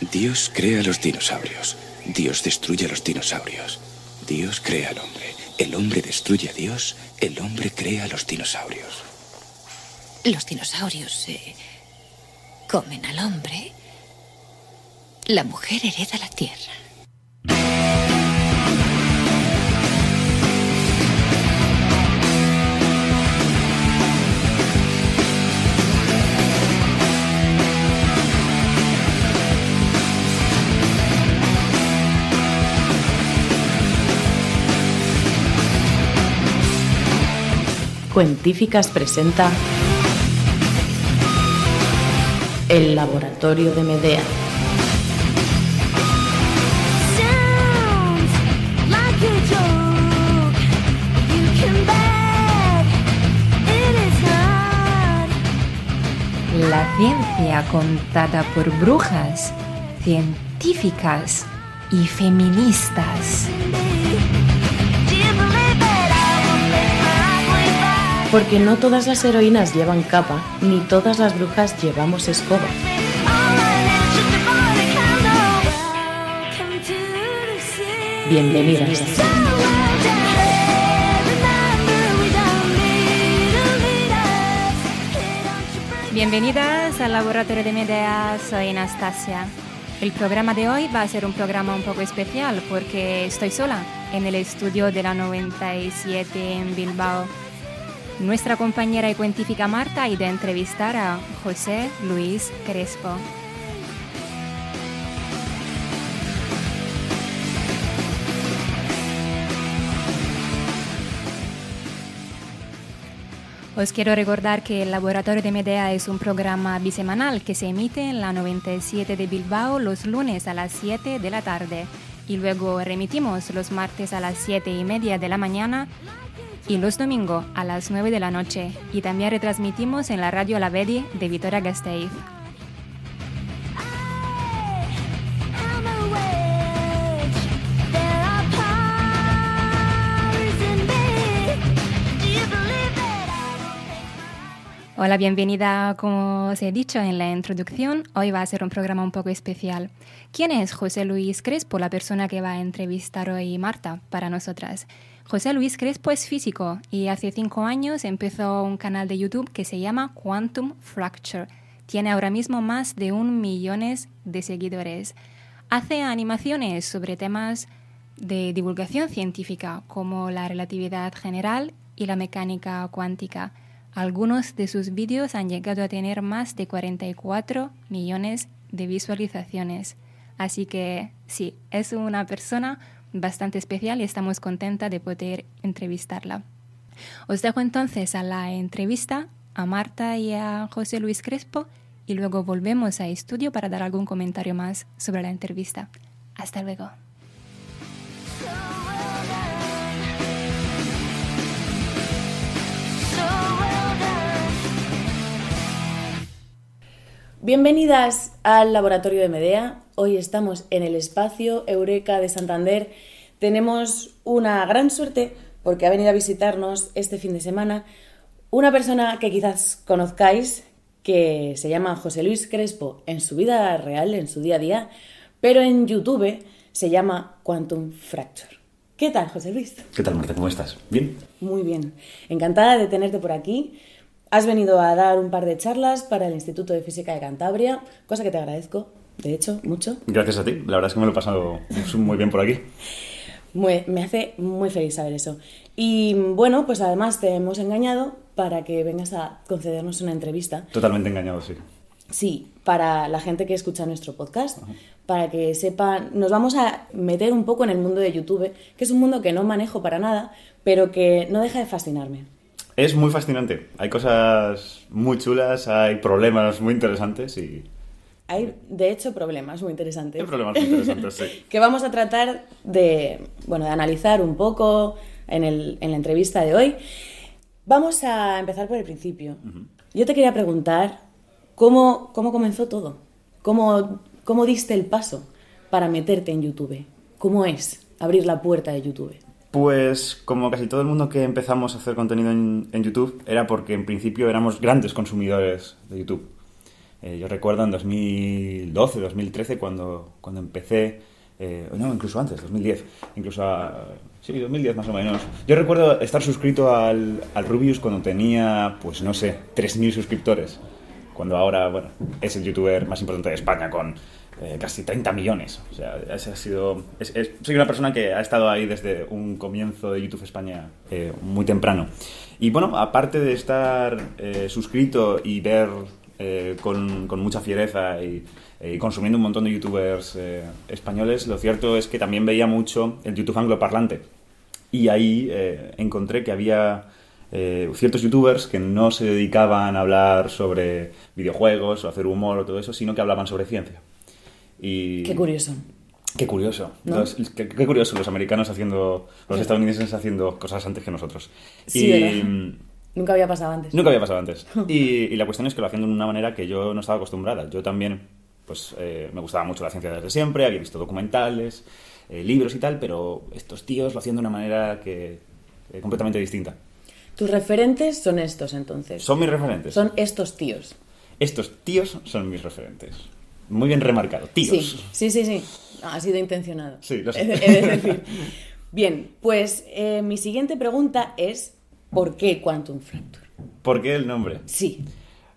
Dios crea los dinosaurios. Dios destruye a los dinosaurios. Dios crea al hombre. El hombre destruye a Dios. El hombre crea a los dinosaurios. Los dinosaurios se comen al hombre. La mujer hereda la tierra. Cuentíficas presenta El Laboratorio de Medea. La ciencia contada por brujas, científicas y feministas. Porque no todas las heroínas llevan capa, ni todas las brujas llevamos escoba. Bienvenidas. Bienvenidas al Laboratorio de Medea, soy Anastasia. El programa de hoy va a ser un programa un poco especial porque estoy sola en el estudio de la 97 en Bilbao. Nuestra compañera y cuentífica Marta ha ido a entrevistar a José Luis Crespo. Os quiero recordar que el Laboratorio de Medea es un programa bisemanal que se emite en la 97 de Bilbao los lunes a las 7 de la tarde y luego remitimos los martes a las 7 y media de la mañana y los domingos a las 9 de la noche y también retransmitimos en la radio La Vedi de Vitoria Gasteiz. Hola, bienvenida. Como os he dicho en la introducción, hoy va a ser un programa un poco especial. ¿Quién es José Luis Crespo, la persona que va a entrevistar hoy Marta para nosotras? José Luis Crespo es físico y hace cinco años empezó un canal de YouTube que se llama Quantum Fracture. Tiene ahora mismo más de un millón de seguidores. Hace animaciones sobre temas de divulgación científica como la relatividad general y la mecánica cuántica. Algunos de sus vídeos han llegado a tener más de 44 millones de visualizaciones. Así que sí, es una persona bastante especial y estamos contentas de poder entrevistarla. Os dejo entonces a la entrevista a Marta y a José Luis Crespo y luego volvemos a estudio para dar algún comentario más sobre la entrevista. Hasta luego. Bienvenidas al Laboratorio de Medea. Hoy estamos en el espacio Eureka de Santander. Tenemos una gran suerte porque ha venido a visitarnos este fin de semana una persona que quizás conozcáis, que se llama José Luis Crespo en su vida real, en su día a día, pero en YouTube se llama Quantum Fracture. ¿Qué tal, José Luis? ¿Qué tal, Marta? ¿Cómo estás? ¿Bien? Muy bien. Encantada de tenerte por aquí. Has venido a dar un par de charlas para el Instituto de Física de Cantabria, cosa que te agradezco, de hecho, mucho. Gracias a ti. La verdad es que me lo he pasado muy bien por aquí. Muy- me hace muy feliz saber eso. Y bueno, pues además te hemos engañado para que vengas a concedernos una entrevista. Totalmente engañado, sí. Sí, para la gente que escucha nuestro podcast, para que sepan, nos vamos a meter un poco en el mundo de YouTube, que es un mundo que no manejo para nada, pero que no deja de fascinarme. Es muy fascinante. Hay cosas muy chulas, hay problemas muy interesantes y... Hay, de hecho, problemas muy interesantes. Hay problemas muy interesantes, sí. que vamos a tratar de, bueno, de analizar un poco en, el- en la entrevista de hoy. Vamos a empezar por el principio. Yo te quería preguntar cómo, cómo comenzó todo, cómo, cómo diste el paso para meterte en YouTube, cómo es abrir la puerta de YouTube. Pues como casi todo el mundo que empezamos a hacer contenido en, en YouTube era porque en principio éramos grandes consumidores de YouTube. Eh, yo recuerdo en 2012, 2013, cuando, cuando empecé, eh, no, incluso antes, 2010, incluso a, sí, 2010 más o menos. Yo recuerdo estar suscrito al, al Rubius cuando tenía, pues no sé, 3.000 suscriptores, cuando ahora, bueno, es el youtuber más importante de España con eh, casi 30 millones. O sea, ese ha sido, es- es- soy una persona que ha estado ahí desde un comienzo de YouTube España eh, muy temprano. Y bueno, aparte de estar eh, suscrito y ver eh, con, con mucha fiereza y, eh, y consumiendo un montón de youtubers eh, españoles, lo cierto es que también veía mucho el YouTube angloparlante. Y ahí eh, encontré que había ciertos youtubers que no se dedicaban a hablar sobre videojuegos o hacer humor o todo eso, sino que hablaban sobre ciencia. Y Qué curioso. Qué curioso. ¿No? Los- qué, qué curioso los americanos haciendo, los estadounidenses haciendo cosas antes que nosotros. Sí, y Nunca había pasado antes. nunca había pasado antes. Y, y la cuestión es que lo hacían de una manera que yo no estaba acostumbrada. Yo también, pues, eh, me gustaba mucho la ciencia desde siempre, había visto documentales, eh, libros y tal, pero estos tíos lo hacían de una manera que eh, completamente distinta. Tus referentes son estos entonces. Son mis referentes. Son estos tíos. Estos tíos son mis referentes. Muy bien remarcado. Tíos. Sí, sí, sí, ha sido intencionado. Sí, lo sé. De decir. Bien, pues mi siguiente pregunta es ¿por qué Quantum Fracture? ¿Por qué el nombre? Sí.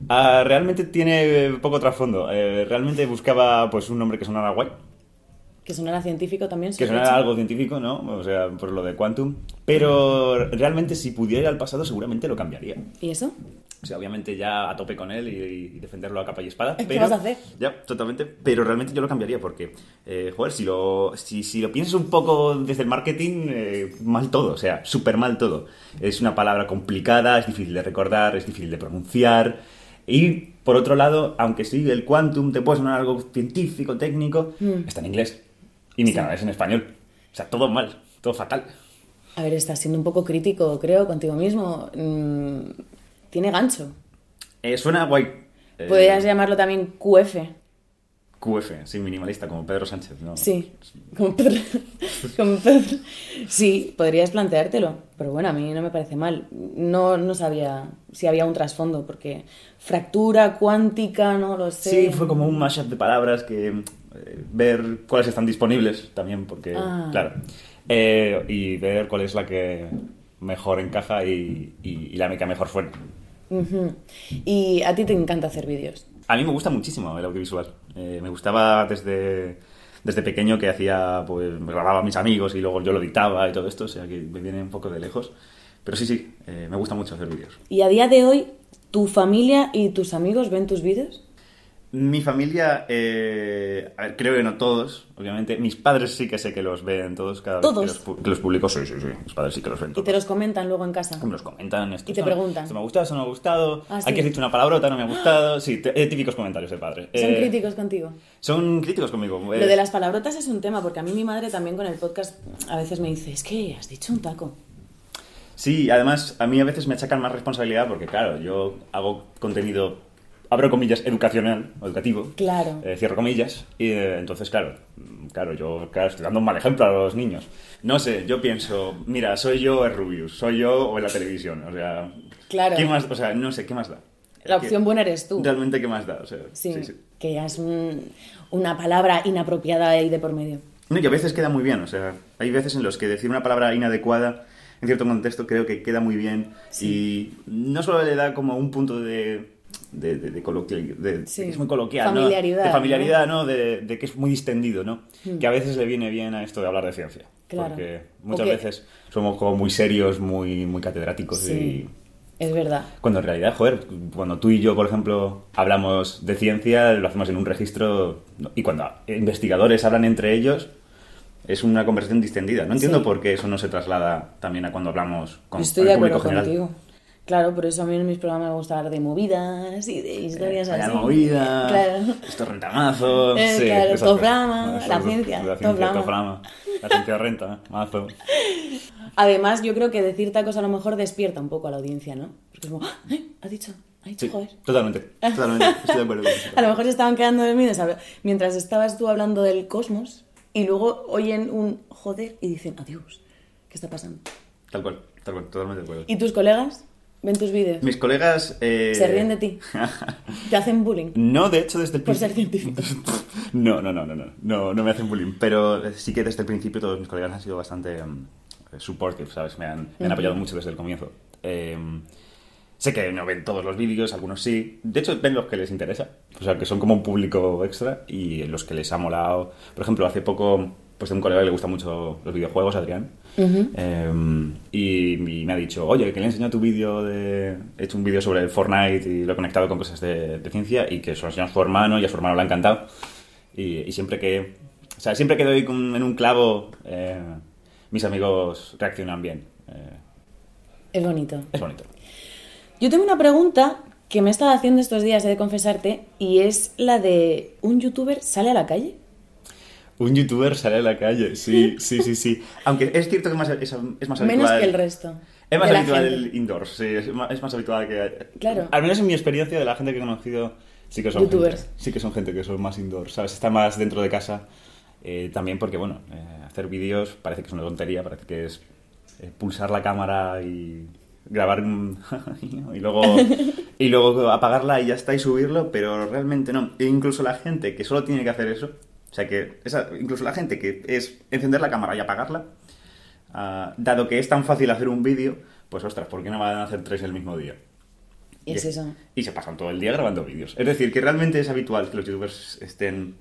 Ah, realmente tiene eh, poco trasfondo. Eh, realmente buscaba pues un nombre que sonara guay, Que sonara científico también. que sonara algo científico, ¿no? O sea, por lo de Quantum. Pero realmente si pudiera ir al pasado seguramente lo cambiaría. ¿Y eso? O sea, obviamente ya a tope con él y, y defenderlo a capa y espada. ¿Qué pero- vas a hacer? Ya, totalmente. Pero realmente yo lo cambiaría porque, eh, joder, si lo, si, si lo piensas un poco desde el marketing, eh, mal todo. O sea, súper mal todo. Es una palabra complicada, es difícil de recordar, es difícil de pronunciar. Y por otro lado, aunque sí, el quantum te puede sonar algo científico, técnico, está en inglés. Y mi canal es en español. O sea, todo mal, todo fatal. A ver, estás siendo un poco crítico, creo, contigo mismo. Mm, tiene gancho. Eh, suena guay. Eh, Podrías llamarlo también QF. QF, sí, minimalista, como Pedro Sánchez, ¿no? Sí, como Pedro. como Pedro. Sí, podrías planteártelo, pero bueno, a mí no me parece mal. No, no sabía si había un trasfondo, porque fractura cuántica, no lo sé. Sí, fue como un mashup de palabras que eh, ver cuáles están disponibles también, porque, Ah. claro, y ver cuál es la que mejor encaja y, y- y la que mejor suena. Y a ti te encanta hacer vídeos. A mí me gusta muchísimo el audiovisual. Eh, me gustaba desde, desde pequeño que hacía, pues, grababa a mis amigos y luego yo lo editaba y todo esto, o sea que me viene un poco de lejos. Pero sí, sí, eh, me gusta mucho hacer vídeos. Y a día de hoy, ¿tu familia y tus amigos ven tus vídeos? Mi familia, eh, a ver, creo que no todos, obviamente. Mis padres sí que sé que los ven todos cada ¿Todos? vez que los, que los publico. Sí, sí, sí. Mis padres sí que los ven Y todos. te los comentan luego en casa. Me los comentan. Esto, Y te preguntan. Esto me ha gustado, esto no me ha gustado. Ah, Aquí sí. has dicho una palabrota, no me ha gustado. Sí, eh, típicos comentarios de padre. ¿Son Eh, críticos contigo? Son críticos conmigo. Lo de las palabrotas es un tema, porque a mí mi madre también con el podcast a veces me dice, es que has dicho un taco. Sí, además a mí a veces me achacan más responsabilidad porque, claro, yo hago contenido, abro comillas, educacional educativo. Claro. Eh, cierro comillas. Y eh, entonces, claro, mm, claro, yo claro, estoy dando un mal ejemplo a los niños. No sé, yo pienso, mira, soy yo el Rubius, soy yo o en la televisión. O sea, Claro. ¿qué más? O sea, no sé, ¿qué más da? La ¿Qué- opción buena eres tú. Realmente, ¿qué más da? O sea, Sí, sí, sí. que ya es un- una palabra inapropiada ahí de por medio. No, y a veces queda muy bien, o sea, hay veces en los que decir una palabra inadecuada en cierto contexto creo que queda muy bien y no solo le da como un punto de, de, de, de coloquial- de- de Sí. que es muy coloquial, ¿no? Familiaridad, De familiaridad, ¿no? De, de que es muy distendido, ¿no? Que a veces le viene bien a esto de hablar de ciencia. Mm. Claro. Porque muchas veces somos como muy serios, muy, muy catedráticos Sí, y... es verdad. Cuando en realidad, joder, cuando tú y yo, por ejemplo, hablamos de ciencia, lo hacemos en un registro ¿no? y cuando investigadores hablan entre ellos, es una conversación distendida. No entiendo Sí. por qué eso no se traslada también a cuando hablamos con, Estoy de público acuerdo general. contigo. Claro, por eso a mí en mis programas me gusta hablar de movidas y de historias Eh, así. movida, Claro. esto rentamazo, Eh, sí, claro, esas top cosas. drama, Eso, la ciencia, la ciencia. La ciencia renta, mazo. Además, yo creo que decir tacos a lo mejor despierta un poco a la audiencia, ¿no? Porque es como, ¡Ah! ¡ay! Ha dicho, ha dicho, Sí, joder. totalmente, totalmente, estoy de acuerdo con eso. A lo mejor se estaban quedando dormidos mientras estabas tú hablando del cosmos y luego oyen un joder y dicen, adiós, ¿qué está pasando? Tal cual, tal cual, totalmente de acuerdo. ¿Y tus colegas? Ven tus vídeos. Mis colegas... eh, Se ríen de ti. Te hacen bullying. No, de hecho, desde el Por ser principio- científico. No, no, no, no, no, no, no me hacen bullying, pero sí que desde el principio todos mis colegas han sido bastante um, supportive, ¿sabes? Me han, me han apoyado mucho desde el comienzo. Eh, sé que no ven todos los vídeos, algunos sí. De hecho, ven los que les interesa, o sea, que son como un público extra y los que les ha molado. Por ejemplo, hace poco, pues a un colega que le gustan mucho los videojuegos, Adrián, eh, y, y me ha dicho, oye, que le he enseñado tu vídeo de... He hecho un vídeo sobre el Fortnite y lo he conectado con cosas de, de ciencia y que se lo enseñó a su hermano y a su hermano le ha encantado. Y, y siempre que... O sea, siempre que doy en un clavo, eh, mis amigos reaccionan bien. Eh, Es bonito. es bonito. Yo tengo una pregunta que me he estado haciendo estos días, he de confesarte, y es la de ¿un youtuber sale a la calle? Un youtuber sale a la calle, sí, sí, sí, sí. Aunque es cierto que es más, es, es más Menos habitual... que el resto. Es más habitual el indoors, sí, es más, es más habitual que... Claro. Al menos en mi experiencia de la gente que he conocido, sí que son Youtubers. gente, sí que son gente que son más indoors, ¿sabes? Está más dentro de casa, eh, también porque, bueno, eh, hacer vídeos parece que es una tontería, parece que es eh, pulsar la cámara y grabar y luego y luego apagarla y ya está y subirlo, pero realmente no. E incluso la gente que solo tiene que hacer eso, o sea que esa, incluso la gente que es encender la cámara y apagarla, ah, dado que es tan fácil hacer un vídeo, pues ostras, ¿por qué no van a hacer tres el mismo día? Y es eso. Y se pasan todo el día grabando vídeos. Es decir, que realmente es habitual que los youtubers estén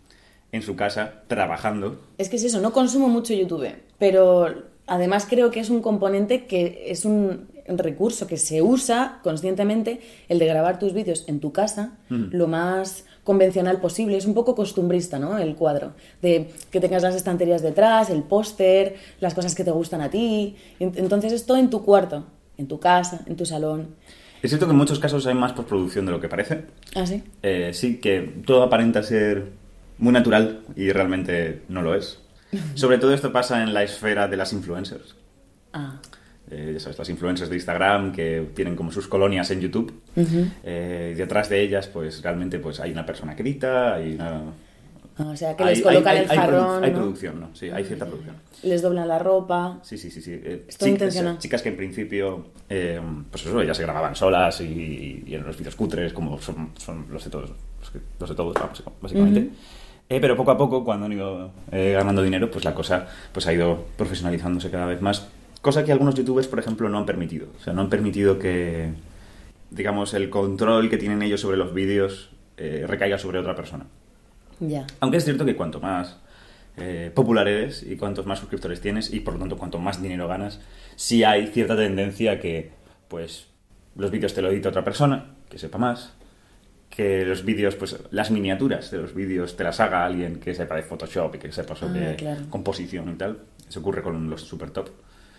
en su casa trabajando. Es que es eso, no consumo mucho YouTube, pero además creo que es un componente que es un recurso que se usa conscientemente, el de grabar tus vídeos en tu casa, lo más convencional posible. Es un poco costumbrista, ¿no? El cuadro. De que tengas las estanterías detrás, el póster, las cosas que te gustan a ti. En- Entonces es todo en tu cuarto, en tu casa, en tu salón. Es cierto que en muchos casos hay más postproducción de lo que parece. ¿Ah, sí? Eh, sí, que todo aparenta ser muy natural y realmente no lo es. Sobre todo esto pasa en la esfera de las influencers. Ah, Eh, ya sabes, las influencers de Instagram que tienen como sus colonias en YouTube. Eh, y detrás de ellas, pues realmente pues hay una persona que edita, hay una... Ah, o sea, que hay- les colocan hay- el hay produ- jarrón, Hay ¿no? producción, ¿no? Sí, hay cierta producción. les doblan la ropa. Sí, sí, sí. sí. Eh, intencional. Chicas que en principio, eh, pues eso, ellas se grababan solas y, y en los vídeos cutres, como son, son los de todos, los, que- los de todos, vamos, básicamente. Eh, pero poco a poco, cuando han ido eh, ganando dinero, pues la cosa pues ha ido profesionalizándose cada vez más. Cosa que algunos youtubers, por ejemplo, no han permitido. O sea, no han permitido que, digamos, el control que tienen ellos sobre los vídeos eh, recaiga sobre otra persona. Ya. Aunque es cierto que cuanto más eh, popular eres y cuantos más suscriptores tienes y por lo tanto cuanto más dinero ganas, sí hay cierta tendencia a que pues los vídeos te lo edita otra persona, que sepa más, que los vídeos, pues las miniaturas de los vídeos te las haga alguien que sepa de Photoshop y que sepa sobre Ah, claro. composición y tal. Eso ocurre con los super top.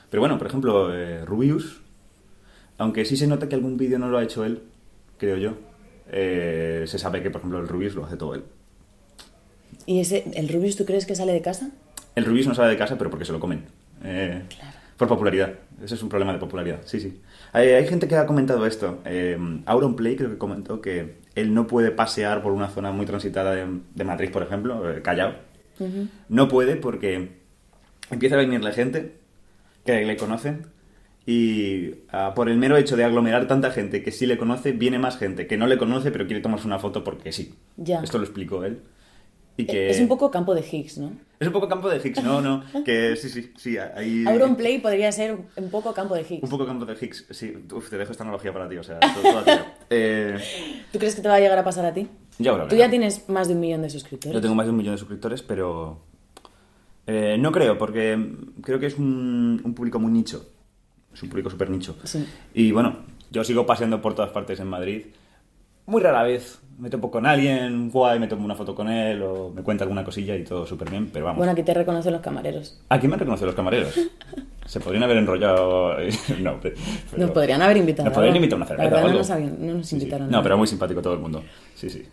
Pero bueno, por ejemplo, eh, Rubius, aunque sí se nota que algún vídeo no lo ha hecho él, creo yo, eh, se sabe que por ejemplo el Rubius lo hace todo él. ¿Y ese, el Rubius, tú crees que sale de casa? El Rubius no sale de casa, pero porque se lo comen. Eh, Por popularidad. Ese es un problema de popularidad. Sí, sí. Hay, hay gente que ha comentado esto. Eh, Auronplay creo que comentó que él no puede pasear por una zona muy transitada de, de Madrid, por ejemplo, Callao. No puede porque empieza a venirle gente que le conocen y ah, por el mero hecho de aglomerar tanta gente que sí le conoce, viene más gente que no le conoce pero quiere tomarse una foto porque sí. Ya. Esto lo explicó él. Y que... Es un poco campo de Higgs, ¿no? Es un poco campo de Higgs, no, no, que sí, sí, sí, hay... Auronplay podría ser un poco campo de Higgs. Un poco campo de Higgs, sí. Uf, te dejo esta analogía para ti, o sea, todo, todo a. Eh, ¿Tú crees que te va a llegar a pasar a ti? que Tú ya tienes más de un millón de suscriptores. Yo tengo más de un millón de suscriptores, pero... eh, no creo, porque creo que es un, un público muy nicho. Es un público súper nicho. Sí. Y bueno, yo sigo paseando por todas partes en Madrid. Muy rara vez me topo con alguien guay, me tomo una foto con él o me cuenta alguna cosilla y todo súper bien, pero vamos. Bueno, aquí te reconocen los camareros. ¿A quién me reconocen los camareros? Se podrían haber enrollado. no, pero- Nos podrían haber invitado. Nos podrían ¿no? invitar a una La cerveza. verdad no nos, habían- no nos Sí, sí. invitaron. No, pero muy simpático todo el mundo. Sí, sí.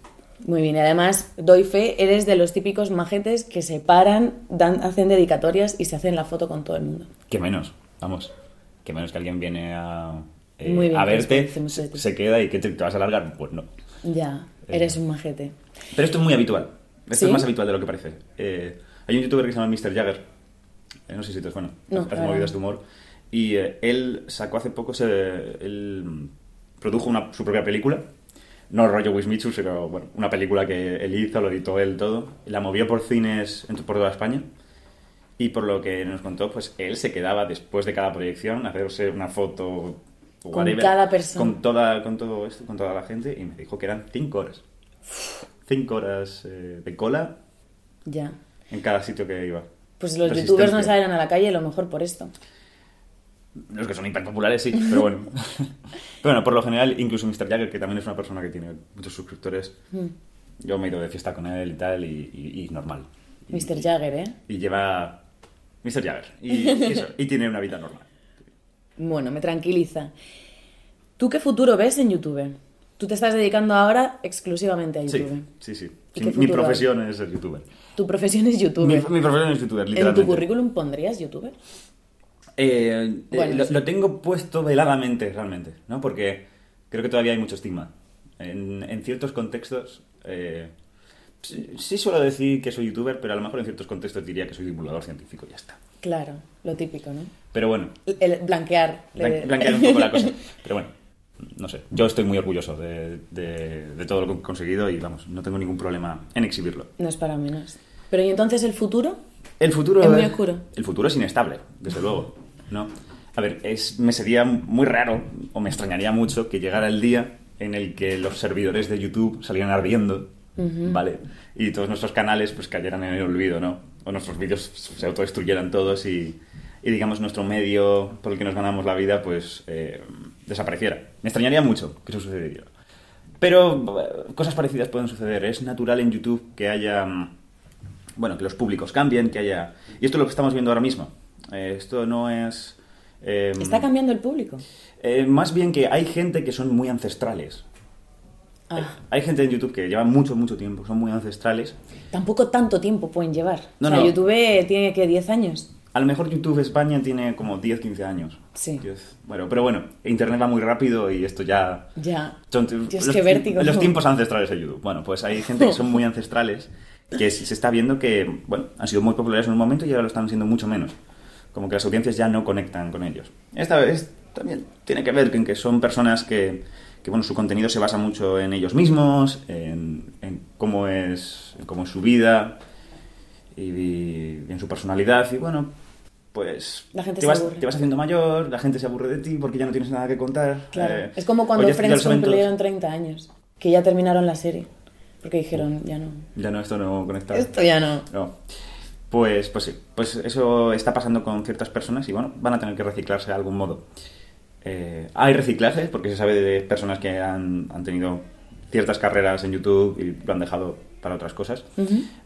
Muy bien, y además, doy fe, eres de los típicos majetes que se paran, dan, hacen dedicatorias y se hacen la foto con todo el mundo. Que menos, vamos. Que menos que alguien viene a, eh, Muy bien, a pues, verte, de se, queda y que te, te vas a alargar. Pues no. Ya, Eh. eres un majete. Pero esto es muy habitual. Esto ¿Sí? es más habitual de lo que parece. Eh, hay un youtuber que se llama Mr. Jagger. Eh, no sé si te suena. No, Hace la verdad movidas de humor. Y eh, él sacó hace poco, se, él produjo una- su propia película. No rollo Wismichu, sino bueno, una película que él hizo, lo editó él todo. La movió por cines por toda España. Y por lo que nos contó, pues él se quedaba después de cada proyección a hacerse una foto Con cada persona. Con, toda, con todo esto, con toda la gente. Y me dijo que eran cinco horas. Cinco horas eh, de cola Ya. en cada sitio que iba. Pues los youtubers no salen a la calle, a lo mejor por esto. Los que son hiperpopulares, sí, pero bueno. pero bueno, por lo general, incluso Mr. Jagger, que también es una persona que tiene muchos suscriptores, Mm. yo me he ido de fiesta con él y tal, y, y- y normal. Y- Mr. Jagger, ¿eh? Y lleva... Mr. Jagger. Y, eso, y tiene una vida normal. Bueno, me tranquiliza. ¿Tú qué futuro ves en YouTube? Tú te estás dedicando ahora exclusivamente a Sí, YouTube. sí, sí. ¿Y Sí, qué mi profesión es ser youtuber. Tu profesión es Mi, youtuber. mi profesión es youtuber, ¿En literalmente. tu currículum pondrías youtuber? Eh, eh, Bueno, lo, sí. lo tengo puesto veladamente, realmente, ¿no? Porque creo que todavía hay mucho estigma. En, en ciertos contextos, eh, sí, sí suelo decir que soy youtuber, pero a lo mejor en ciertos contextos diría que soy divulgador científico y ya está. Claro, lo típico, ¿no? Pero bueno, El blanquear. blan- le- blanquear un poco la cosa. Pero bueno, no sé. Yo estoy muy orgulloso de, de- de todo lo que he conseguido y vamos, no tengo ningún problema en exhibirlo. No es para menos. Pero ¿y entonces el futuro? El futuro Es muy oscuro. El futuro es inestable, desde luego, ¿no? A ver, es, me sería muy raro, o me extrañaría mucho, que llegara el día en el que los servidores de YouTube salieran ardiendo, ¿vale? Y todos nuestros canales pues cayeran en el olvido, ¿no? O nuestros vídeos se autodestruyeran todos y, y, digamos, nuestro medio por el que nos ganamos la vida, pues, eh, desapareciera. Me extrañaría mucho que eso sucediera. Pero eh, cosas parecidas pueden suceder. Es natural en YouTube que haya... mm, Bueno, que los públicos cambien, que haya... Y esto es lo que estamos viendo ahora mismo. Eh, esto no es... eh, ¿Está cambiando el público? eh, más bien que hay gente que son muy ancestrales. Ah, Hay gente en YouTube que lleva mucho, mucho tiempo, son muy ancestrales. tampoco tanto tiempo pueden llevar. No, o sea, no. YouTube tiene que 10 años. A lo mejor YouTube España tiene como 10, 15 años. Sí. 10. Bueno, pero bueno, Internet va muy rápido y esto ya... Ya. Son Dios, los, qué vértigo. los tiempos ancestrales de YouTube. Bueno, pues hay gente que son muy ancestrales que se se está viendo que, bueno, han sido muy populares en un momento y ahora lo están siendo mucho menos. Como que las audiencias ya no conectan con ellos. Esta vez también tiene que ver con que son personas que, que, bueno, su contenido se basa mucho en ellos mismos, en, en cómo, es, en cómo es su vida y, y en su personalidad. Y bueno, pues La gente te, se vas, aburre. te vas haciendo mayor, la gente se aburre de ti porque ya no tienes nada que contar. Claro. Eh, es como cuando Friends cumplieron 30 años. Que ya terminaron la serie. Porque dijeron, ya no. Ya no, esto no conecta. Esto ya no. No. Pues, pues sí, pues eso está pasando con ciertas personas y bueno, van a tener que reciclarse de algún modo. Eh, hay reciclaje porque se sabe de personas que han, han tenido ciertas carreras en YouTube y lo han dejado para otras cosas.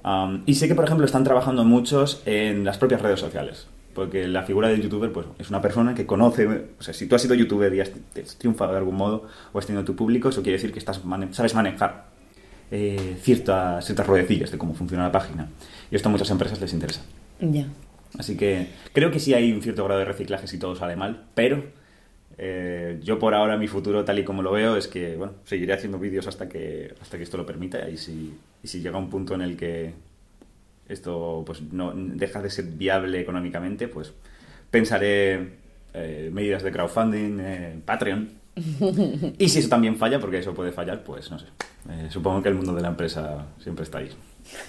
Um, y sé que, por ejemplo, están trabajando muchos en las propias redes sociales. Porque la figura del youtuber pues, es una persona que conoce, o sea, si tú has sido youtuber y has triunfado de algún modo o has tenido tu público, eso quiere decir que estás mane- sabes manejar eh, ciertas, ciertas ruedecillas de cómo funciona la página. Y esto a muchas empresas les interesa. Ya. Así que creo que sí hay un cierto grado de reciclaje si todo sale mal, pero eh, yo por ahora mi futuro tal y como lo veo es que bueno seguiré haciendo vídeos hasta que hasta que esto lo permita y si, y si llega un punto en el que esto pues no deja de ser viable económicamente pues pensaré eh, medidas de crowdfunding, eh, Patreon y si eso también falla porque eso puede fallar pues no sé Eh, supongo que el mundo de la empresa siempre está ahí.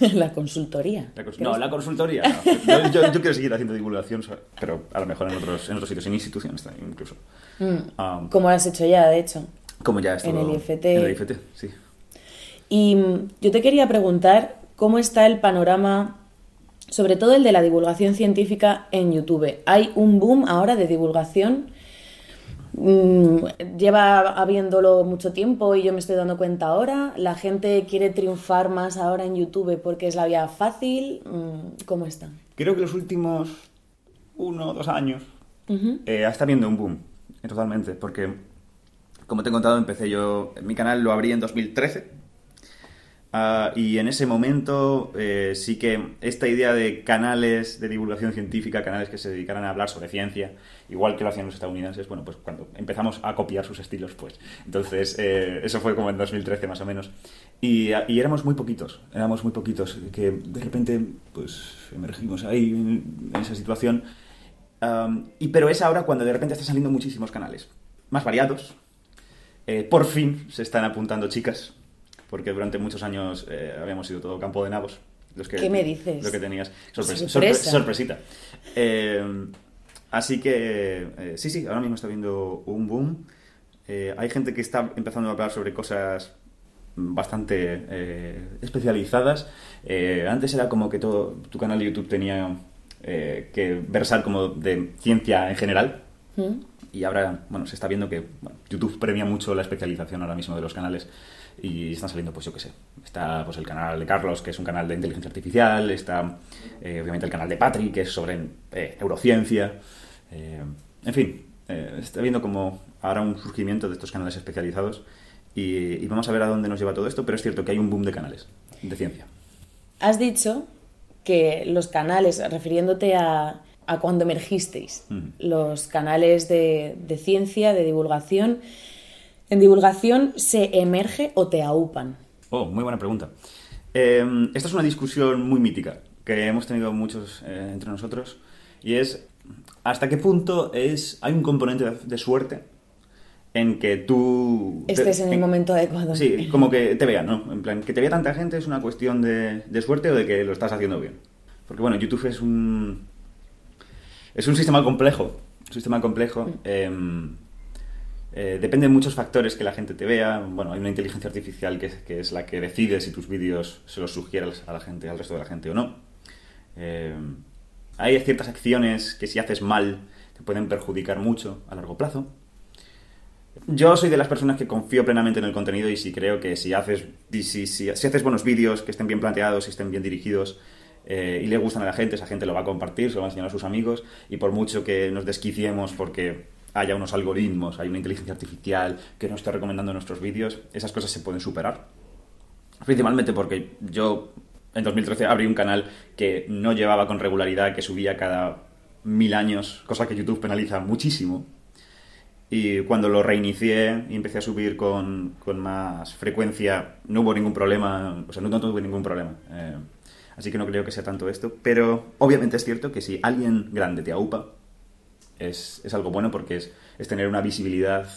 la consultoría. La cons- ¿Crees? no, la consultoría. no. Yo, yo- yo quiero seguir haciendo divulgación, pero a lo mejor en otros, en otros sitios, en instituciones también, incluso. Um, Como lo has hecho ya, de hecho. como ya en el IFT. En el IFT, sí. Y mm, yo te quería preguntar cómo está el panorama, sobre todo el de la divulgación científica en YouTube. Hay un boom ahora de divulgación. Mm, lleva habiéndolo mucho tiempo y yo me estoy dando cuenta ahora. La gente quiere triunfar más ahora en YouTube porque es la vía fácil. Mm, ¿Cómo está? Creo que los últimos uno o dos años Ujú. eh, está habiendo un boom, eh, totalmente, porque, como te he contado, empecé yo, mi canal lo abrí en 2013. Ah, y en ese momento eh, sí que esta idea de canales de divulgación científica, canales que se dedicaran a hablar sobre ciencia, igual que lo hacían los estadounidenses, bueno, pues cuando empezamos a copiar sus estilos, pues. Entonces, eh, eso fue como en 2013 más o menos. Y, y éramos muy poquitos, éramos muy poquitos, que de repente, pues, emergimos ahí en, esa situación y, pero es ahora cuando de repente están saliendo muchísimos canales, más variados. Eh, por fin se están apuntando chicas, porque durante muchos años eh, habíamos sido todo campo de nabos. Los que, ¿Qué me dices? Lo que tenías. Sorpre- Sorpresa. sorpre- sorpresita. Eh, así que, eh, sí, sí, ahora mismo está viendo un boom. Hay gente que está empezando a hablar sobre cosas bastante especializadas. Antes era como que todo tu canal de YouTube tenía que versar como de ciencia en general. ¿Mm? Y ahora, bueno, se está viendo que bueno, YouTube premia mucho la especialización ahora mismo de los canales y están saliendo, pues yo qué sé. Está pues el canal de Carlos, que es un canal de inteligencia artificial, está eh, obviamente el canal de Patrick, que es sobre eh, neurociencia. Eh, en fin, eh, está viendo como ahora un surgimiento de estos canales especializados y, y vamos a ver a dónde nos lleva todo esto, pero es cierto que hay un boom de canales de ciencia. Has dicho que los canales, refiriéndote a, a cuando emergisteis, Ujú. los canales de, de ciencia, de divulgación, en divulgación se emerge o te aupan. Oh, muy buena pregunta. Eh, esta es una discusión muy mítica que hemos tenido muchos eh, entre nosotros y es hasta qué punto es hay un componente de, de suerte en que tú Estés en el en- momento adecuado. Sí, como que te vean, ¿no? En plan, que te vea tanta gente es una cuestión de, de suerte o de que lo estás haciendo bien. Porque bueno, YouTube es un es un sistema complejo, un sistema complejo. em, eh, depende de muchos factores que la gente te vea. Bueno, hay una inteligencia artificial que, es- que es la que decide si tus vídeos se los sugieres a la gente, al resto de la gente o no. Eh, hay ciertas acciones que si haces mal te pueden perjudicar mucho a largo plazo. Yo soy de las personas que confío plenamente en el contenido y si creo que si haces, si, si- si haces buenos vídeos, que estén bien planteados, que estén bien dirigidos eh, y le gustan a la gente, esa gente lo va a compartir, se lo va a enseñar a sus amigos y por mucho que nos desquiciemos porque haya unos algoritmos, hay una inteligencia artificial que nos esté recomendando nuestros vídeos, esas cosas se pueden superar. Principalmente porque yo en 2013 abrí un canal que no llevaba con regularidad, que subía cada mil años, cosa que YouTube penaliza muchísimo. Y cuando lo reinicié y empecé a subir con, con más frecuencia, no hubo ningún problema, o sea, no, no tuve ningún problema. Eh, así que no creo que sea tanto esto. Pero obviamente es cierto que si alguien grande te aupa, es, es algo bueno porque es, es tener una visibilidad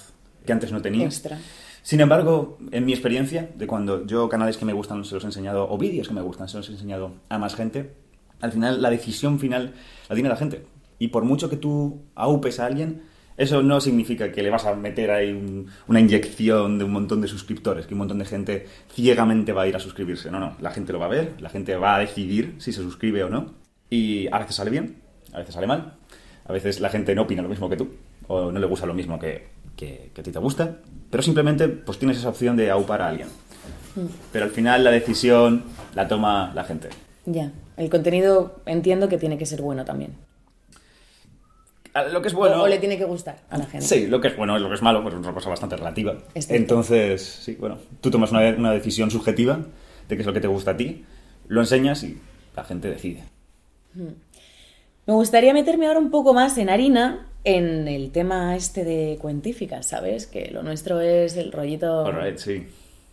que antes no tenías. Extra. Sin embargo, en mi experiencia, de cuando yo canales que me gustan se los he enseñado, o vídeos que me gustan se los he enseñado a más gente, al final la decisión final la tiene la gente. Y por mucho que tú aupes a alguien, eso no significa que le vas a meter ahí un- una inyección de un montón de suscriptores, que un montón de gente ciegamente va a ir a suscribirse. No, no, la gente lo va a ver, la gente va a decidir si se suscribe o no. Y a veces sale bien, a veces sale mal, a veces la gente no opina lo mismo que tú, o no le gusta lo mismo que, que- que a ti te gusta, pero simplemente pues tienes esa opción de aupar a alguien. Pero al final la decisión la toma la gente. Ya. El contenido entiendo que tiene que ser bueno también. Lo que es bueno... o, le tiene que gustar a la gente. Sí, lo que es bueno y lo que es malo, pues es una cosa bastante relativa. Es. Entonces, sí, bueno, tú tomas una, una decisión subjetiva de qué es lo que te gusta a ti, lo enseñas y la gente decide. Me gustaría meterme ahora un poco más en harina en el tema este de cuentíficas, ¿sabes? Que lo nuestro es el rollito Alright, sí.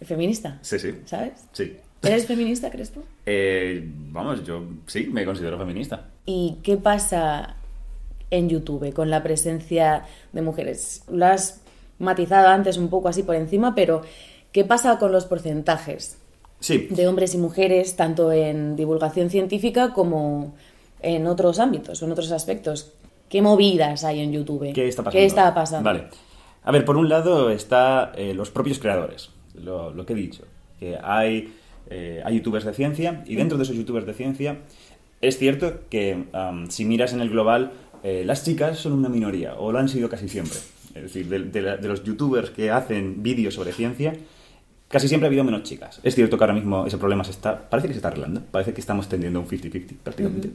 feminista. Sí, sí. ¿Sabes? Sí. ¿Eres feminista, crees tú? Eh, vamos, yo sí, me considero feminista. ¿Y qué pasa en YouTube con la presencia de mujeres? Lo has matizado antes un poco así por encima, pero ¿qué pasa con los porcentajes Sí. de hombres y mujeres, tanto en divulgación científica como en otros ámbitos en otros aspectos? ¿Qué movidas hay en YouTube? ¿Qué está pasando? ¿Qué está pasando? Vale. A ver, por un lado está eh, los propios creadores, lo, lo que he dicho. Que hay, eh, hay youtubers de ciencia y dentro de esos youtubers de ciencia es cierto que am, si miras en el global, eh, las chicas son una minoría o lo han sido casi siempre. Es decir, de, de la- de los youtubers que hacen vídeos sobre ciencia, casi siempre ha habido menos chicas. Es cierto que ahora mismo ese problema se está, parece que se está arreglando, parece que estamos tendiendo a un 50-50 prácticamente.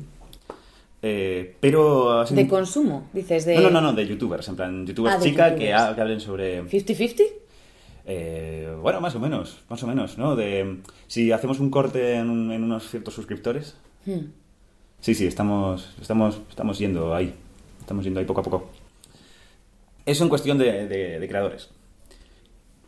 Eh, pero... así- De consumo, dices, de no, no, no, no, de youtubers, en plan, youtubers Ah, youtubers. Que, ha- que hablen sobre... 50-50. eh, bueno, más o menos, más o menos, ¿no? De si hacemos un corte en, un- en unos ciertos suscriptores. Hmm. Sí, sí, estamos, estamos, estamos yendo ahí. Estamos yendo ahí poco a poco. Eso en cuestión de, de- de creadores.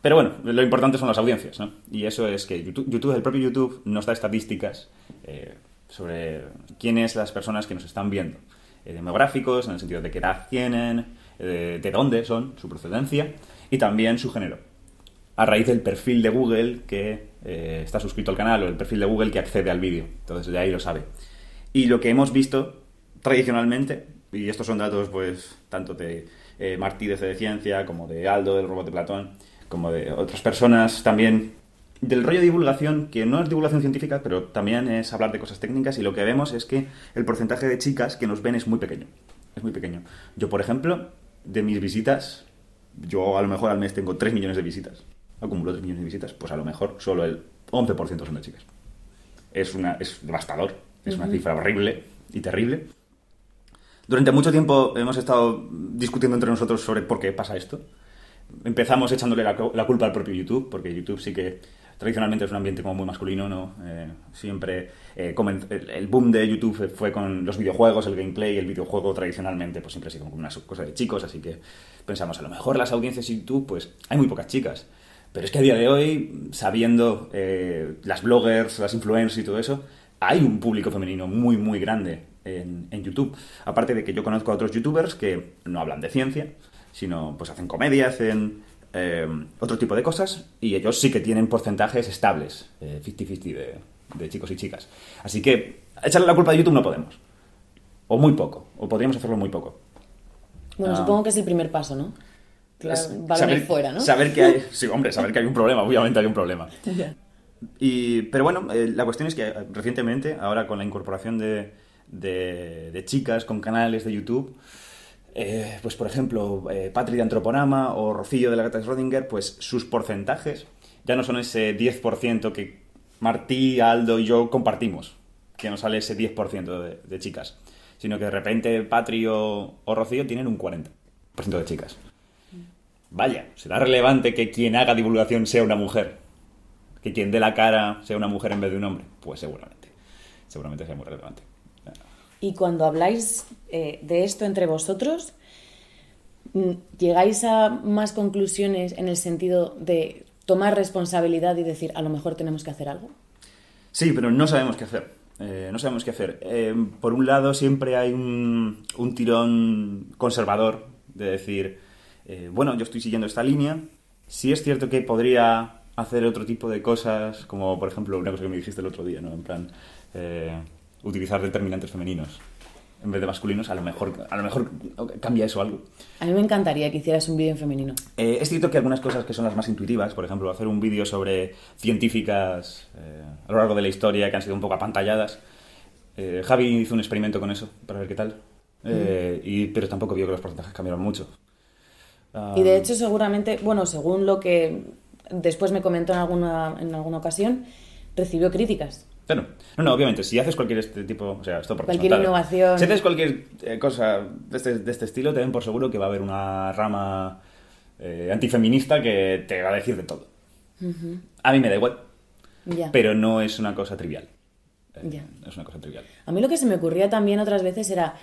Pero bueno, lo importante son las audiencias, ¿no? Y eso es que YouTube, YouTube el propio YouTube nos da estadísticas eh, sobre quiénes las personas que nos están viendo. eh, demográficos, en el sentido de qué edad tienen, eh, de dónde son, su procedencia, y también su género. A raíz del perfil de Google que eh, está suscrito al canal o el perfil de Google que accede al vídeo. Entonces de ahí lo sabe. Y lo que hemos visto tradicionalmente, y estos son datos pues tanto de Martí de Ciencia, como de Aldo del Robot de Platón, como de otras personas también del rollo de divulgación, que no es divulgación científica, pero también es hablar de cosas técnicas, y lo que vemos es que el porcentaje de chicas que nos ven es muy pequeño. Es muy pequeño. Yo, por ejemplo, de mis visitas, yo a lo mejor al mes tengo 3 millones de visitas. Acumulo 3 millones de visitas, pues a lo mejor solo el 11% son de chicas. Es, una, es devastador, es una cifra horrible y terrible. Durante mucho tiempo hemos estado discutiendo entre nosotros sobre por qué pasa esto. Empezamos echándole la, cu- la culpa al propio YouTube, porque YouTube sí que tradicionalmente es un ambiente como muy masculino, ¿no? Eh, siempre eh, el, boom de YouTube fue con los videojuegos, el gameplay, el videojuego tradicionalmente pues siempre ha sido como una cosa de chicos, así que pensamos, a lo mejor las audiencias de YouTube, pues hay muy pocas chicas. Pero es que a día de hoy, sabiendo eh, las bloggers, las influencers y todo eso, hay un público femenino muy, muy grande en, en YouTube. Aparte de que yo conozco a otros youtubers que no hablan de ciencia, sino pues hacen comedia, hacen eh, otro tipo de cosas, y ellos sí que tienen porcentajes estables, eh, 50-50 de, de chicos y chicas. Así que echarle la culpa a YouTube no podemos. O muy poco, o podríamos hacerlo muy poco. Bueno, Ah. supongo que es el primer paso, ¿no? Claro, saber- fuera, ¿no? Saber que hay, sí, hombre, saber que hay un problema, obviamente hay un problema. Y, pero bueno, eh, la cuestión es que eh, recientemente, ahora con la incorporación de, de- de chicas con canales de YouTube, eh, pues por ejemplo, eh, Patri de Antroponama o Rocío de la Gata de Schrödinger, pues sus porcentajes ya no son ese 10% que Martí, Aldo y yo compartimos, que nos sale ese 10% de, de chicas, sino que de repente Patri o, Rocío tienen un 40% de chicas. Vaya, ¿será relevante que quien haga divulgación sea una mujer? ¿Que quien dé la cara sea una mujer en vez de un hombre? Pues seguramente. Seguramente sea muy relevante. Y cuando habláis eh, de esto entre vosotros, mm, ¿llegáis a más conclusiones en el sentido de tomar responsabilidad y decir, a lo mejor tenemos que hacer algo? Sí, pero no sabemos qué hacer. Eh, no sabemos qué hacer. Eh, por un lado, siempre hay un, tirón conservador de decir, bueno, yo estoy siguiendo esta línea. Sí es cierto que podría hacer otro tipo de cosas, como por ejemplo una cosa que me dijiste el otro día, ¿no? En plan, utilizar determinantes femeninos en vez de masculinos. A lo mejor, a lo mejor cambia eso algo. A mí me encantaría que hicieras un vídeo en femenino. Eh, es cierto que algunas cosas que son las más intuitivas, por ejemplo, hacer un vídeo sobre científicas eh, a lo largo de la historia que han sido un poco apantalladas. Eh, Javi hizo un experimento con eso para ver qué tal, Eh, y, pero tampoco vio que los porcentajes cambiaron mucho. Ah, Y de hecho, seguramente, bueno, según lo que después me comentó en alguna, en alguna ocasión, recibió críticas. Claro. No, no, obviamente, si haces cualquier este tipo, o sea, esto por Cualquier innovación. Si haces cualquier eh, cosa de este, de este estilo, te den por seguro que va a haber una rama eh, antifeminista que te va a decir de todo. A mí me da igual, Ya. pero no es una cosa trivial. Eh, Ya. Es una cosa trivial. A mí lo que se me ocurría también otras veces era,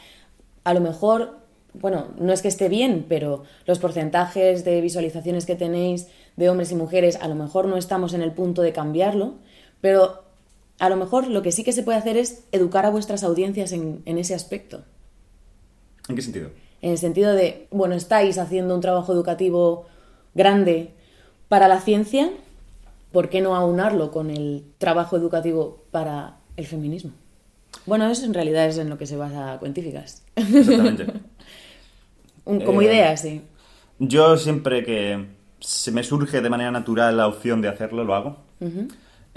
a lo mejor, bueno, no es que esté bien, pero los porcentajes de visualizaciones que tenéis de hombres y mujeres, a lo mejor no estamos en el punto de cambiarlo, pero a lo mejor lo que sí que se puede hacer es educar a vuestras audiencias en, en ese aspecto. ¿En qué sentido? En el sentido de, bueno, estáis haciendo un trabajo educativo grande para la ciencia, ¿por qué no aunarlo con el trabajo educativo para el feminismo? Bueno, eso en realidad es en lo que se basa Cuentíficas. Exactamente. Como Eh, idea, sí. Yo siempre que se me surge de manera natural la opción de hacerlo, lo hago.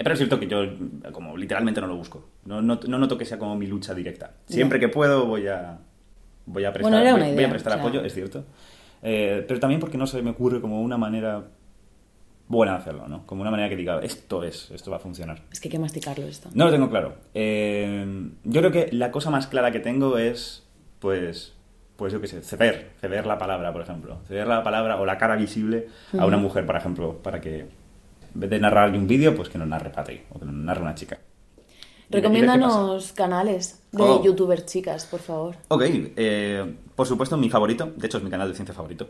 Pero es cierto que yo, como literalmente no lo busco. No, no, no noto que sea como mi lucha directa. Siempre que puedo voy a, voy a prestar, Bueno, era una voy, voy a idea, prestar apoyo, es cierto. Eh, pero también porque no se me ocurre como una manera buena de hacerlo, ¿no? Como una manera que diga, esto es, esto va a funcionar. Es que hay que masticarlo esto. No lo tengo claro. Eh, yo creo que la cosa más clara que tengo es, pues, pues yo qué sé, ceder, ceder la palabra, por ejemplo. Ceder la palabra o la cara visible a una mujer, por ejemplo, para que en vez de narrarle un vídeo, pues que nos narre Patri o que nos narre una chica. Recomiéndanos canales de Oh. youtubers chicas, por favor. Ok, eh, por supuesto, mi favorito, de hecho es mi canal de ciencia favorito.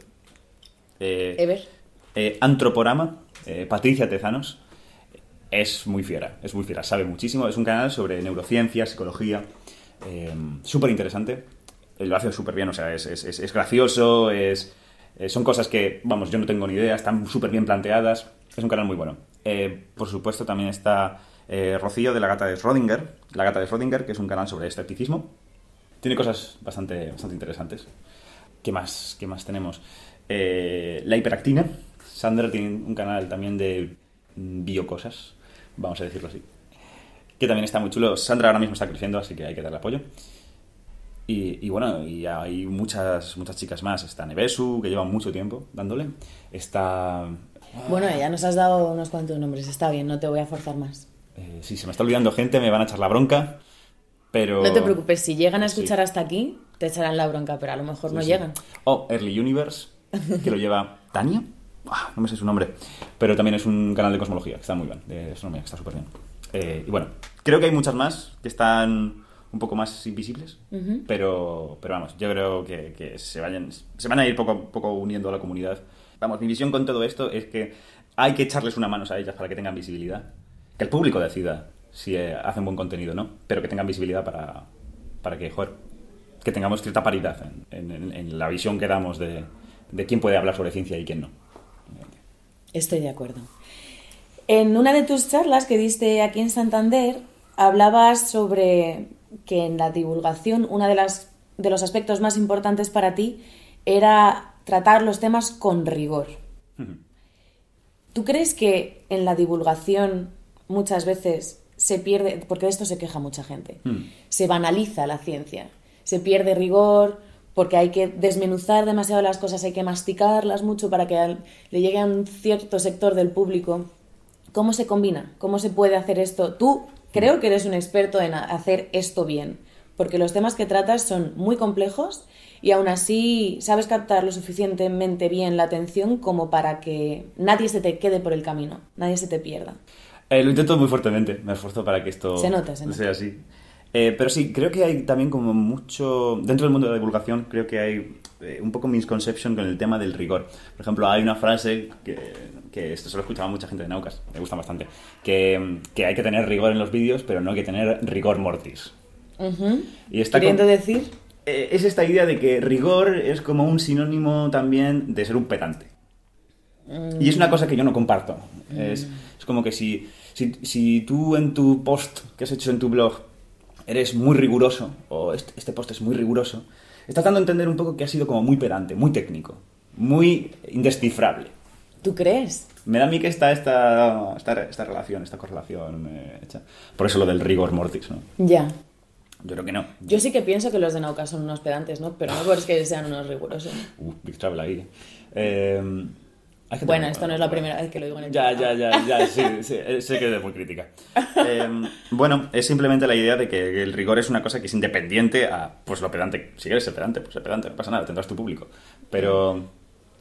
Eh, Ever. eh, Antroporama, eh, Patricia Tezanos, es muy fiera, es muy fiera, sabe muchísimo. Es un canal sobre neurociencia, psicología, súper interesante. lo hace súper bien, o sea, es, es- es- es gracioso, es, eh, son cosas que, vamos, yo no tengo ni idea, están súper bien planteadas, es un canal muy bueno. Eh, por supuesto, también está eh, Rocío de la gata de Schrödinger, la gata de Schrödinger, que es un canal sobre escepticismo. Tiene cosas bastante, bastante interesantes. ¿Qué más, qué más tenemos? Eh, la hiperactina. Sandra tiene un canal también de biocosas, vamos a decirlo así. Que también está muy chulo. Sandra ahora mismo está creciendo, así que hay que darle apoyo. Y, y bueno, y hay muchas, muchas chicas más. Está Nevesu, que lleva mucho tiempo dándole. Está... Bueno, ya nos has dado unos cuantos nombres, está bien, no te voy a forzar más. eh, si se me está olvidando gente, me van a echar la bronca. Pero... No te preocupes, si llegan a Sí. escuchar hasta aquí, te echarán la bronca, pero a lo mejor Sí, no sí. llegan. Oh, Early Universe, que lo lleva Tania. Ah, no me sé su nombre. Pero también es un canal de cosmología, que está muy bien. De astronomía, que está súper bien. Eh, y bueno, creo que hay muchas más que están un poco más invisibles. pero, pero vamos, yo creo que, que se, vayan, se van a ir poco a poco uniendo a la comunidad. Vamos, mi visión con todo esto es que hay que echarles una mano a ellas para que tengan visibilidad. Que el público decida si eh, hacen buen contenido o no, pero que tengan visibilidad para, para que, joder, que tengamos cierta paridad en, en- en la visión que damos de, de quién puede hablar sobre ciencia y quién no. Estoy de acuerdo. En una de tus charlas que diste aquí en Santander, hablabas sobre que en la divulgación una de las de los aspectos más importantes para ti era tratar los temas con rigor. ¿Tú crees que en la divulgación muchas veces se pierde, porque de esto se queja mucha gente, Hmm. se banaliza la ciencia, se pierde rigor porque hay que desmenuzar demasiado las cosas, hay que masticarlas mucho para que le llegue a un cierto sector del público? ¿Cómo se combina? ¿Cómo se puede hacer esto? Tú creo que eres un experto en hacer esto bien, porque los temas que tratas son muy complejos y aún así sabes captar lo suficientemente bien la atención como para que nadie se te quede por el camino, nadie se te pierda. Eh, lo intento muy fuertemente, me esfuerzo para que esto Se nota, se nota. sea así. Eh, pero sí, creo que hay también como mucho... Dentro del mundo de la divulgación creo que hay eh, un poco misconception con el tema del rigor. Por ejemplo, hay una frase que, que esto se lo escuchaba mucha gente de Naucas, me gusta bastante, que, que hay que tener rigor en los vídeos, pero no hay que tener rigor mortis. Ujú. Y está Queriendo con- decir, Eh, es esta idea de que rigor es como un sinónimo también de ser un pedante. Y es una cosa que yo no comparto. Es, es como que si, si, si tú en tu post que has hecho en tu blog eres muy riguroso, o este, este post es muy riguroso, estás dando a entender un poco que ha sido como muy pedante, muy técnico, muy indescifrable. ¿tú crees? Me da a mí que está esta, esta, esta relación, esta correlación eh, hecha. Por eso lo del rigor mortis, ¿no? Ya. Yo creo que no. Yo sí que pienso que los de Nauca son unos pedantes, ¿no? Pero no porque sean unos rigurosos. Uh, Big Travel ahí. Eh, Bueno, esto no es la primera vez que lo digo en el Ya, ya, programa. ya, ya, sí, sí, eh, sé que es muy crítica. Eh, bueno, es simplemente la idea de que el rigor es una cosa que es independiente a, pues, lo pedante. Si quieres ser pedante, pues ser pedante, no pasa nada, tendrás tu público. Pero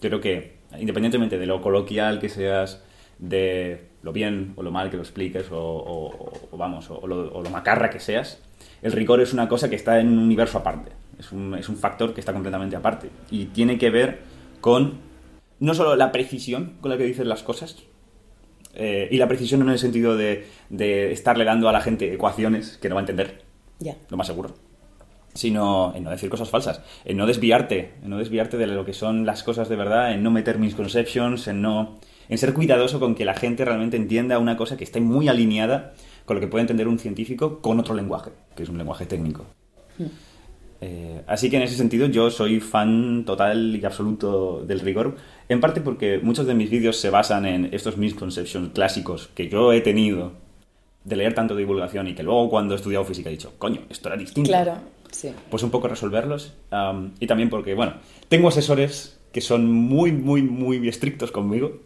yo creo que, independientemente de lo coloquial que seas, de lo bien o lo mal que lo expliques, o, o- o, vamos, o lo, o lo macarra que seas, el rigor es una cosa que está en un universo aparte. Es un, es un factor que está completamente aparte. Y tiene que ver con no solo la precisión con la que dices las cosas, eh, y la precisión no en el sentido de, de estarle dando a la gente ecuaciones que no va a entender, Ya. lo más seguro, sino en no decir cosas falsas, en no desviarte, en no desviarte de lo que son las cosas de verdad, en no meter misconceptions, en no en ser cuidadoso con que la gente realmente entienda una cosa que esté muy alineada con lo que puede entender un científico con otro lenguaje, que es un lenguaje técnico. Eh, así que en ese sentido yo soy fan total y absoluto del rigor, en parte porque muchos de mis vídeos se basan en estos misconceptions clásicos que yo he tenido de leer tanto de divulgación y que luego cuando he estudiado física he dicho, coño, esto era distinto. Claro, sí. Pues un poco resolverlos y también porque, bueno, tengo asesores que son muy, muy, muy estrictos conmigo,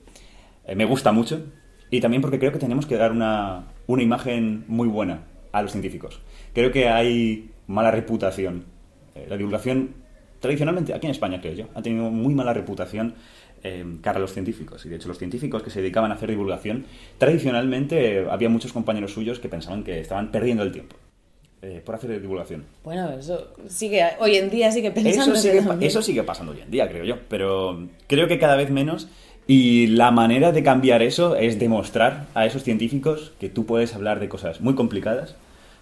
Eh, me gusta mucho y también porque creo que tenemos que dar una, una imagen muy buena a los científicos. Creo que hay mala reputación. Eh, la divulgación, tradicionalmente, aquí en España creo yo, ha tenido muy mala reputación eh, cara a los científicos. Y de hecho los científicos que se dedicaban a hacer divulgación, tradicionalmente eh, había muchos compañeros suyos que pensaban que estaban perdiendo el tiempo eh, por hacer divulgación. Bueno, eso sigue, hoy en día sigue pensando. Eso sigue, eso sigue pasando hoy en día, creo yo. Pero creo que cada vez menos. Y la manera de cambiar eso es demostrar a esos científicos que tú puedes hablar de cosas muy complicadas,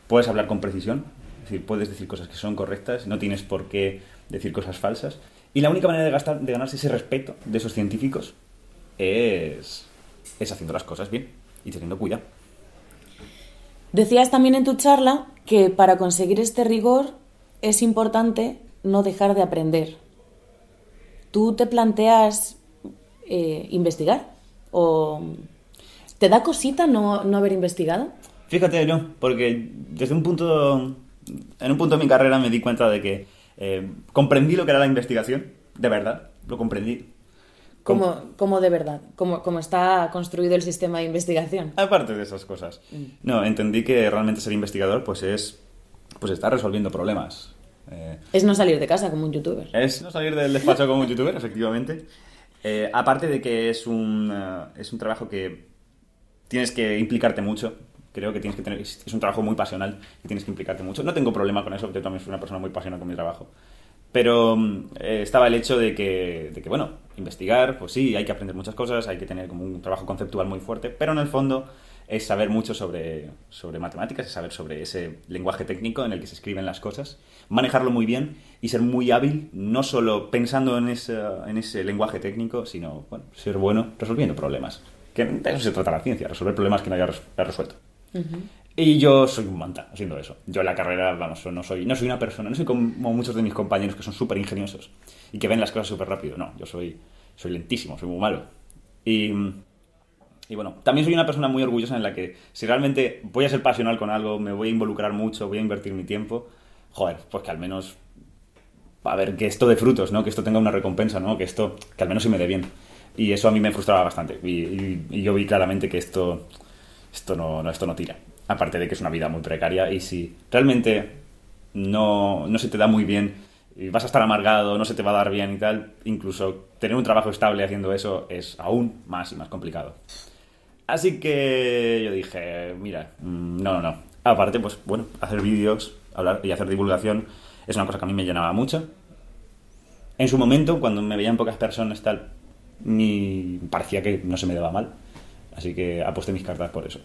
puedes hablar con precisión. Decir, puedes decir cosas que son correctas, no tienes por qué decir cosas falsas. Y la única manera de, gastar, de ganarse ese respeto de esos científicos es, es haciendo las cosas bien y teniendo cuidado. Decías también en tu charla que para conseguir este rigor es importante no dejar de aprender. ¿Tú te planteas eh, investigar? ¿O te da cosita no, no haber investigado? Fíjate, no, porque desde un punto, en un punto de mi carrera me di cuenta de que eh, comprendí lo que era la investigación, de verdad, lo comprendí. Com- Como, como de verdad, como, como está construido el sistema de investigación. Aparte de esas cosas. No, entendí que realmente ser investigador pues es pues estar resolviendo problemas. Eh, Es no salir de casa como un youtuber. es no salir del despacho como un youtuber, efectivamente. Eh, aparte de que es un, eh, es un trabajo que tienes que implicarte mucho. Creo que tienes que tener. Es un trabajo muy pasional y tienes que implicarte mucho. No tengo problema con eso, yo también soy una persona muy pasional con mi trabajo. Pero mm, eh, estaba el hecho de que, de que, bueno, investigar, pues sí, hay que aprender muchas cosas, hay que tener como un trabajo conceptual muy fuerte, pero en el fondo es saber mucho sobre, sobre matemáticas, es saber sobre ese lenguaje técnico en el que se escriben las cosas, manejarlo muy bien y ser muy hábil, no solo pensando en ese, en ese lenguaje técnico, sino bueno, ser bueno resolviendo problemas. Que de eso se trata la ciencia, resolver problemas que no haya res- resuelto. Y yo soy un manta haciendo eso. Yo en la carrera, vamos, no soy, no soy una persona, no soy como muchos de mis compañeros que son súper ingeniosos y que ven las cosas súper rápido. No, yo soy, soy lentísimo, soy muy malo. Y, y bueno, también soy una persona muy orgullosa en la que si realmente voy a ser pasional con algo, me voy a involucrar mucho, voy a invertir mi tiempo, joder, pues que al menos, a ver, que esto de frutos, ¿no? Que esto tenga una recompensa, ¿no? Que esto, que al menos se me dé bien. Y eso a mí me frustraba bastante. Y, y- y yo vi claramente que esto, esto no, esto no tira. Aparte de que es una vida muy precaria y si realmente no, no se te da muy bien y vas a estar amargado, no se te va a dar bien y tal, incluso tener un trabajo estable haciendo eso es aún más y más complicado. Así que yo dije, mira, mm, no, no, no. Aparte, pues bueno, hacer vídeos hablar y hacer divulgación es una cosa que a mí me llenaba mucho. En su momento, cuando me veían pocas personas, tal, ni parecía que no se me daba mal. Así que aposté mis cartas por eso.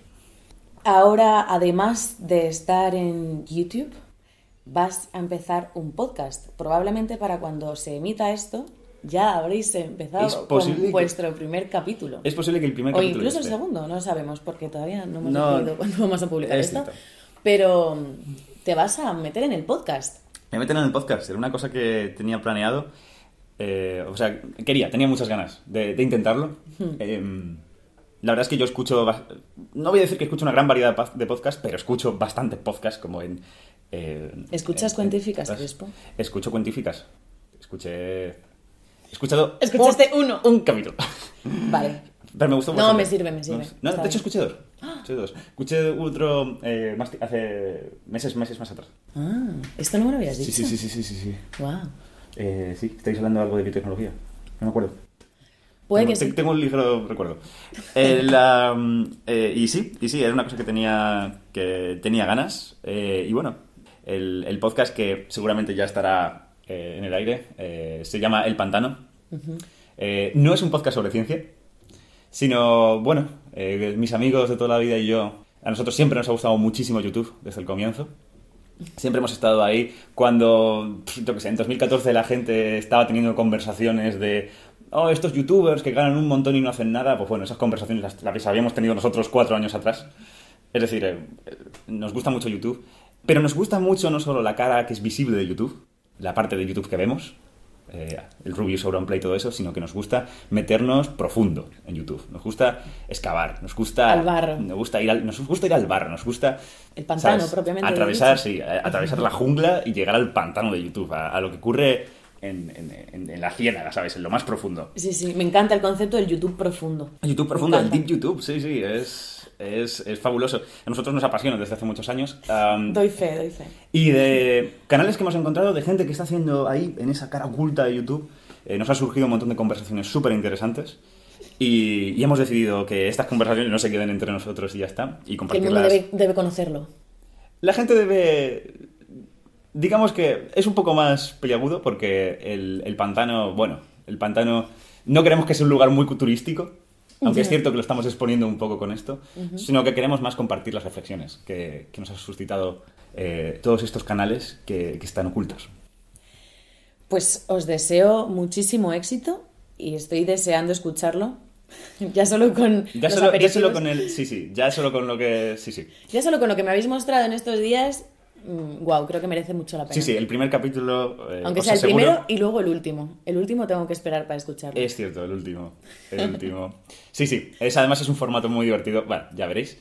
Ahora, además de estar en YouTube, vas a empezar un podcast. Probablemente para cuando se emita esto, ya habréis empezado con que- vuestro primer capítulo. Es posible que el primer o capítulo incluso el esté. segundo, no sabemos, porque todavía no hemos No, decidido cuándo vamos a publicar es esto. cierto. Pero te vas a meter en el podcast. Me meten en el podcast, era una cosa que tenía planeado. eh, o sea, quería, tenía muchas ganas de, de intentarlo. Eh, la verdad es que yo escucho, no voy a decir que escucho una gran variedad de podcasts, pero escucho bastantes podcasts como en... eh, ¿Escuchas en- cuentíficas, en- Crespo? Escucho cuentíficas. Escuché... He escuchado... Escuchaste uno. Un capítulo. Vale. Pero me gustó No, bastante. me sirve, me sirve. No, de hecho escuché dos. Escuché dos. Escuché otro eh, más hace meses, meses más atrás. Ah, esto no me lo habías dicho. Sí, sí, sí, sí, sí, sí. sí. Wow. Eh, sí, estáis hablando de algo de biotecnología. No me acuerdo. Puede tengo, que sí. te- Tengo un ligero recuerdo. Eh, la, mm, eh, y sí, y sí, era una cosa que tenía, que tenía ganas. Eh, y bueno, el, el podcast que seguramente ya estará eh, en el aire eh, se llama El Pantano. Eh, no es un podcast sobre ciencia, sino, bueno, eh, mis amigos de toda la vida y yo, a nosotros siempre nos ha gustado muchísimo YouTube desde el comienzo. Siempre hemos estado ahí cuando, yo qué sé, en 2014 la gente estaba teniendo conversaciones de, oh, estos youtubers que ganan un montón y no hacen nada. Pues bueno, esas conversaciones las, las habíamos tenido nosotros cuatro años atrás. Es decir, eh, eh, nos gusta mucho YouTube, pero nos gusta mucho no solo la cara que es visible de YouTube, la parte de YouTube que vemos, eh, el Rubius sobre Play y todo eso, sino que nos gusta meternos profundo en YouTube. Nos gusta excavar, nos gusta... Al barro. Nos gusta ir al, nos gusta ir al barro, nos gusta... El pantano, ¿sabes? propiamente Atravesar, sí, a- atravesar la jungla y llegar al pantano de YouTube, a, a lo que ocurre en, en- en- en la ciénaga, ¿sabes? En lo más profundo. Sí, sí, me encanta el concepto del YouTube profundo. YouTube profundo, el. Deep YouTube, sí, sí, es, es, es fabuloso. A nosotros nos apasiona desde hace muchos años. Am, Doy fe, doy fe. y de canales que hemos encontrado, de gente que está haciendo ahí, en esa cara oculta de YouTube, eh, nos ha surgido un montón de conversaciones súper interesantes. Y, y hemos decidido que estas conversaciones no se queden entre nosotros y ya está. Y Que el mundo compartirlas. debe, debe conocerlo. La gente debe. Digamos que es un poco más peliagudo porque el, el pantano, bueno, el pantano no queremos que sea un lugar muy turístico, aunque es cierto que lo estamos exponiendo un poco con esto, sino que queremos más compartir las reflexiones que, que nos ha suscitado eh, todos estos canales que, que están ocultos. Pues os deseo muchísimo éxito y estoy deseando escucharlo. Ya solo con Ya los solo, ya solo con el. Sí, sí, ya solo con lo que. Sí, sí. Ya solo con lo que me habéis mostrado en estos días, wow, creo que merece mucho la pena. Sí, sí, el primer capítulo. eh, Aunque sea el aseguro- primero y luego el último. El último tengo que esperar para escucharlo. Es cierto, el último. El último. Sí, sí. Es, además es un formato muy divertido. Bueno, ya veréis.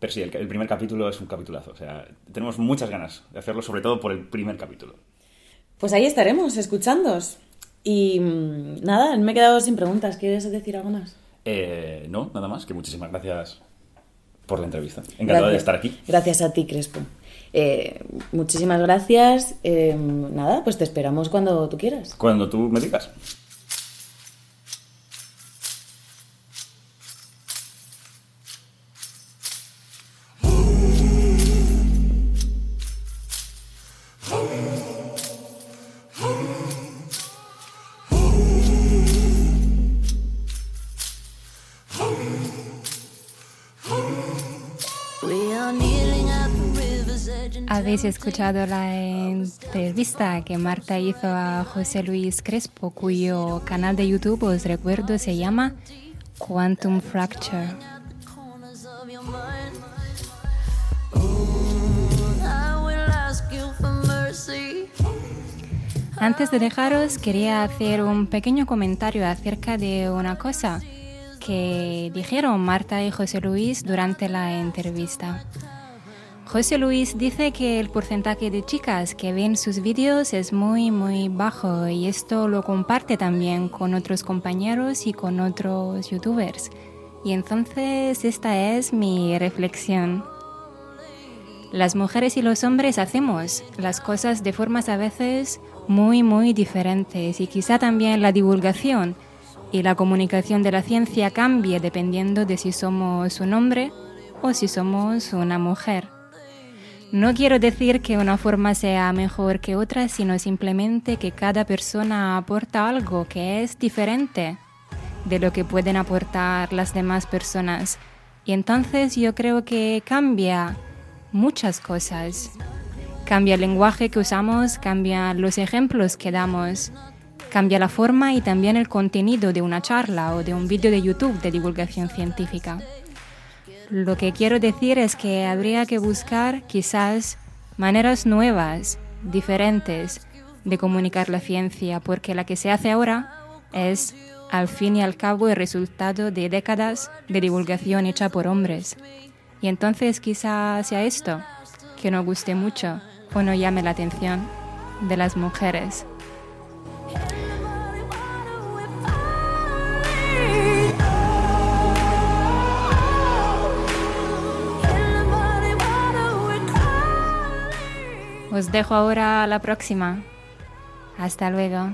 Pero sí, el, el primer capítulo es un capitulazo. O sea, tenemos muchas ganas de hacerlo, sobre todo por el primer capítulo. Pues ahí estaremos, escuchándos. Y mm, nada, me he quedado sin preguntas. ¿Quieres decir algo más? Eh, no, nada más, que muchísimas gracias por la entrevista. Encantado de Gracias. estar aquí. Gracias a ti, Crespo. Eh, muchísimas gracias. Eh, nada, pues te esperamos cuando tú quieras. Cuando tú me digas. Habéis escuchado la entrevista que Marta hizo a José Luis Crespo, cuyo canal de YouTube, os recuerdo, se llama Quantum Fracture. Antes de dejaros, quería hacer un pequeño comentario acerca de una cosa que dijeron Marta y José Luis durante la entrevista. José Luis dice que el porcentaje de chicas que ven sus vídeos es muy muy bajo y esto lo comparte también con otros compañeros y con otros youtubers. Y entonces esta es mi reflexión. Las mujeres y los hombres hacemos las cosas de formas a veces muy, muy diferentes y quizá también la divulgación y la comunicación de la ciencia cambie dependiendo de si somos un hombre o si somos una mujer. No quiero decir que una forma sea mejor que otra, sino simplemente que cada persona aporta algo que es diferente de lo que pueden aportar las demás personas. Y entonces yo creo que cambia muchas cosas. Cambia el lenguaje que usamos, cambia los ejemplos que damos, cambia la forma y también el contenido de una charla o de un vídeo de YouTube de divulgación científica. Lo que quiero decir es que habría que buscar quizás maneras nuevas, diferentes de comunicar la ciencia, porque la que se hace ahora es, al fin y al cabo, el resultado de décadas de divulgación hecha por hombres. Y entonces quizás sea esto, que no guste mucho o no llame la atención de las mujeres. Os dejo ahora a la próxima. Hasta luego.